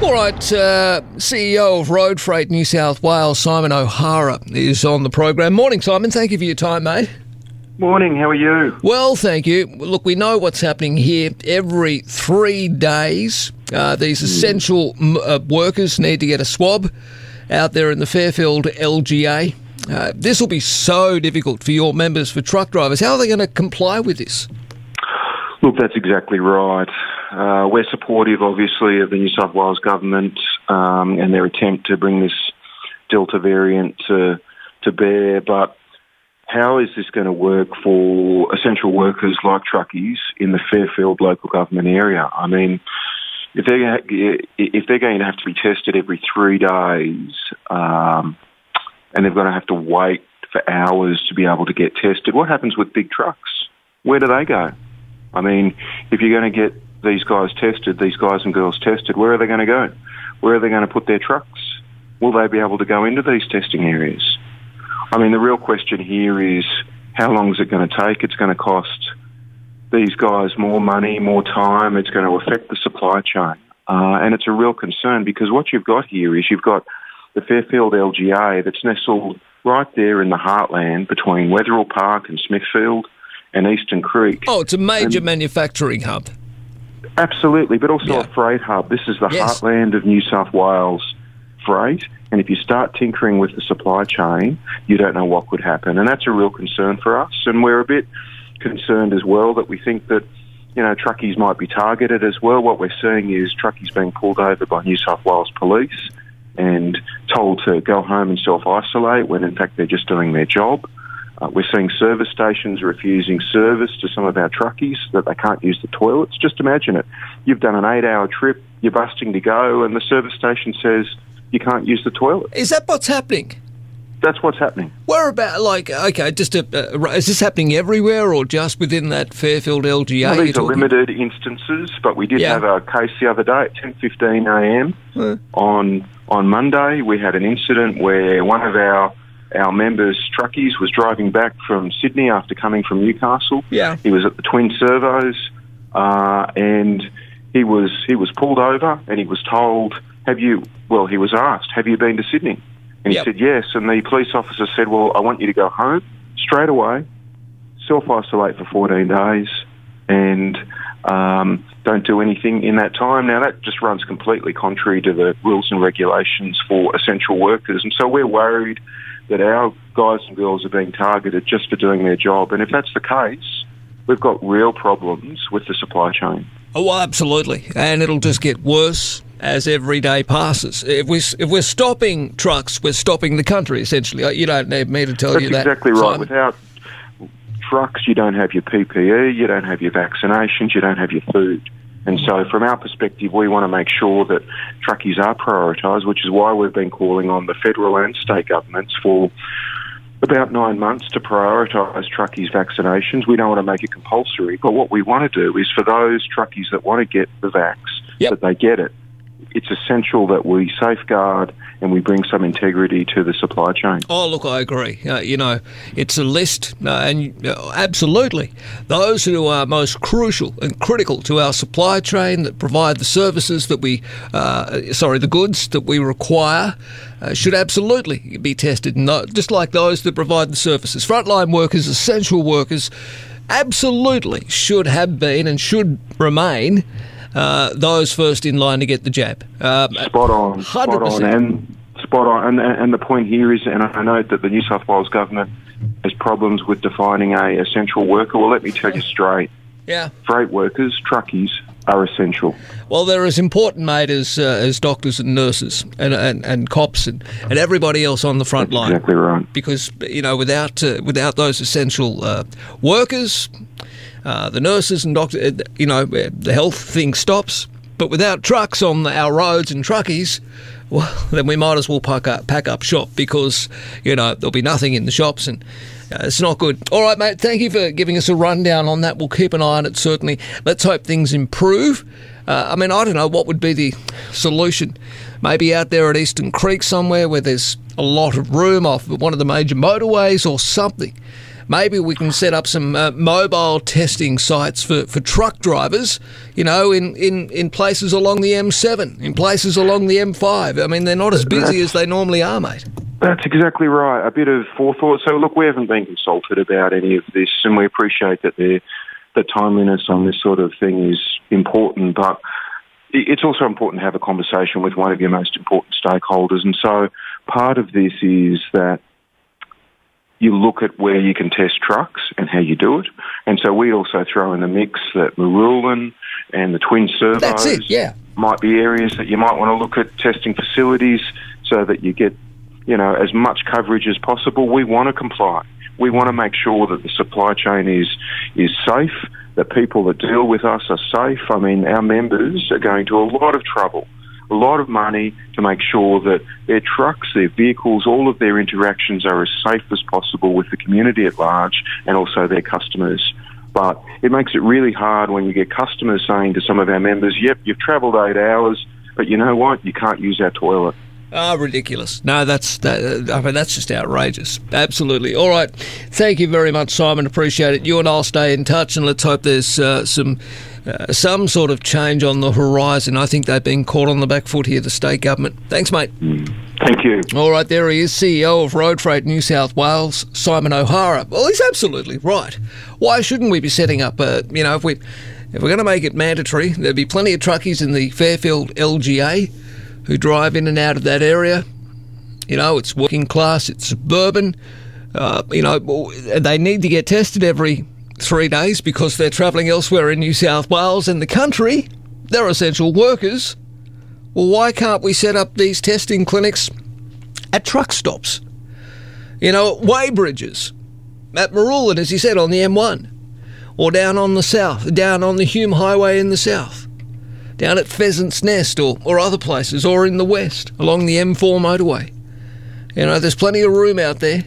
All right, uh, CEO of Road Freight New South Wales, Simon O'Hara, is on the program. Morning, Simon. Thank you for your time, mate. Morning, how are you? Well, thank you. Look, we know what's happening here every three days. Uh, these essential uh, workers need to get a swab out there in the Fairfield LGA. Uh, this will be so difficult for your members, for truck drivers. How are they going to comply with this? Look, that's exactly right. Uh, we're supportive, obviously, of the New South Wales government um, and their attempt to bring this Delta variant to, to bear, but how is this going to work for essential workers like truckies in the Fairfield local government area? I mean, if they're if they're going to have to be tested every three days, um, and they're going to have to wait for hours to be able to get tested, what happens with big trucks? Where do they go? I mean, if you're going to get these guys tested, these guys and girls tested, where are they going to go? Where are they going to put their trucks? Will they be able to go into these testing areas? I mean, the real question here is how long is it going to take? It's going to cost these guys more money, more time. It's going to affect the supply chain. Uh, and it's a real concern because what you've got here is you've got the Fairfield LGA that's nestled right there in the heartland between Wetherill Park and Smithfield and Eastern Creek. Oh, it's a major manufacturing hub. Absolutely, but also Yeah. a freight hub. This is the Yes. heartland of New South Wales freight. And if you start tinkering with the supply chain, you don't know what could happen. And that's a real concern for us. And we're a bit concerned as well that we think that, you know, truckies might be targeted as well. What we're seeing is truckies being pulled over by New South Wales police and told to go home and self-isolate when in fact they're just doing their job. Uh, we're seeing service stations refusing service to some of our truckies that they can't use the toilets. Just imagine it. You've done an eight-hour trip, you're busting to go, and the service station says you can't use the toilet. Is that what's happening? That's what's happening. Where about, like, okay, just a, uh, is this happening everywhere or just within that Fairfield LGA? Well, these are limited instances, but we did Yeah. have a case the other day at 10:15 a.m. Huh. on on Monday. We had an incident where one of our our members, truckies, was driving back from Sydney after coming from Newcastle. Yeah. He was at the Twin Servos, uh, and he was he was pulled over, and he was told, "Have you?" Well, he was asked, "Have you been to Sydney?" And he Yep. said, "Yes." And the police officer said, "Well, I want you to go home straight away, self isolate for 14 days, and um, don't do anything in that time." Now that just runs completely contrary to the rules and regulations for essential workers, and so we're worried that our guys and girls are being targeted just for doing their job. And if that's the case, we've got real problems with the supply chain. Oh, well, absolutely, and it'll just get worse as every day passes. If we if we're stopping trucks, we're stopping the country. Essentially, you don't need me to tell That's you that. exactly right. Simon. Without trucks, you don't have your PPE, you don't have your vaccinations, you don't have your food. And so, from our perspective, we want to make sure that truckies are prioritised, which is why we've been calling on the federal and state governments for about nine months to prioritise truckies' vaccinations. We don't want to make it compulsory, but what we want to do is for those truckies that want to get the vax, Yep. that they get it. It's essential that we safeguard and we bring some integrity to the supply chain. Oh, look, I agree. Uh, you know, it's a list, uh, and uh, absolutely, those who are most crucial and critical to our supply chain that provide the services that we, uh, sorry, the goods that we require, uh, should absolutely be tested. Just like those that provide the services, frontline workers, essential workers, absolutely should have been and should remain. Uh, those first in line to get the jab. Um, Spot on, spot on, 100%. and spot on. And, and the point here is, and I note that the New South Wales government has problems with defining a essential worker. Well, let me tell you straight: yeah. freight workers, truckies, are essential. Well, they're as important, mate, as uh, as doctors and nurses and and, and cops and, and everybody else on the front line. Exactly right. Because you know, without uh, without those essential uh, workers, uh, the nurses and doctors, uh, you know, uh, the health thing stops. But without trucks on our roads and truckies, well, then we might as well pack up pack up shop because you know there'll be nothing in the shops and. Uh, it's not good. All right, mate. Thank you for giving us a rundown on that. We'll keep an eye on it, certainly. Let's hope things improve. Uh, I mean, I don't know what would be the solution. Maybe out there at Eastern Creek somewhere where there's a lot of room off one of the major motorways or something. Maybe we can set up some uh, mobile testing sites for, for truck drivers, you know, in, in, in places along the M7, in places along the M5. I mean, they're not as busy as they normally are, mate. That's exactly right. A bit of forethought. So, look, we haven't been consulted about any of this, and we appreciate that the timeliness on this sort of thing is important, but it's also important to have a conversation with one of your most important stakeholders. And so, part of this is that you look at where you can test trucks and how you do it. And so we also throw in the mix that Marulan and the Twin Servos it, yeah. might be areas that you might want to look at testing facilities so that you get, you know, as much coverage as possible. We want to comply. We want to make sure that the supply chain is is safe, that people that deal with us are safe. I mean, our members are going to a lot of trouble a lot of money to make sure that their trucks, their vehicles, all of their interactions are as safe as possible with the community at large and also their customers. But it makes it really hard when you get customers saying to some of our members, yep, you've travelled eight hours, but you know what? You can't use our toilet. Ah, oh, ridiculous! No, that's that, I mean that's just outrageous. Absolutely. All right, thank you very much, Simon. Appreciate it. You and I'll stay in touch, and let's hope there's uh, some uh, some sort of change on the horizon. I think they've been caught on the back foot here, the state government. Thanks, mate. Thank you. All right, there he is, CEO of Road Freight New South Wales, Simon O'Hara. Well, he's absolutely right. Why shouldn't we be setting up a, you know, if we if we're going to make it mandatory, there'd be plenty of truckies in the Fairfield LGA who drive in and out of that area. You know, it's working class, it's suburban. Uh, you know, they need to get tested every three days because they're travelling elsewhere in New South Wales and the country. They're essential workers. Well, why can't we set up these testing clinics at truck stops? You know, at weighbridges, at Marulan, as he said, on the M1, or down on the south, down on the Hume Highway in the south down at Pheasant's Nest or, or other places, or in the west along the M4 motorway. You know, there's plenty of room out there.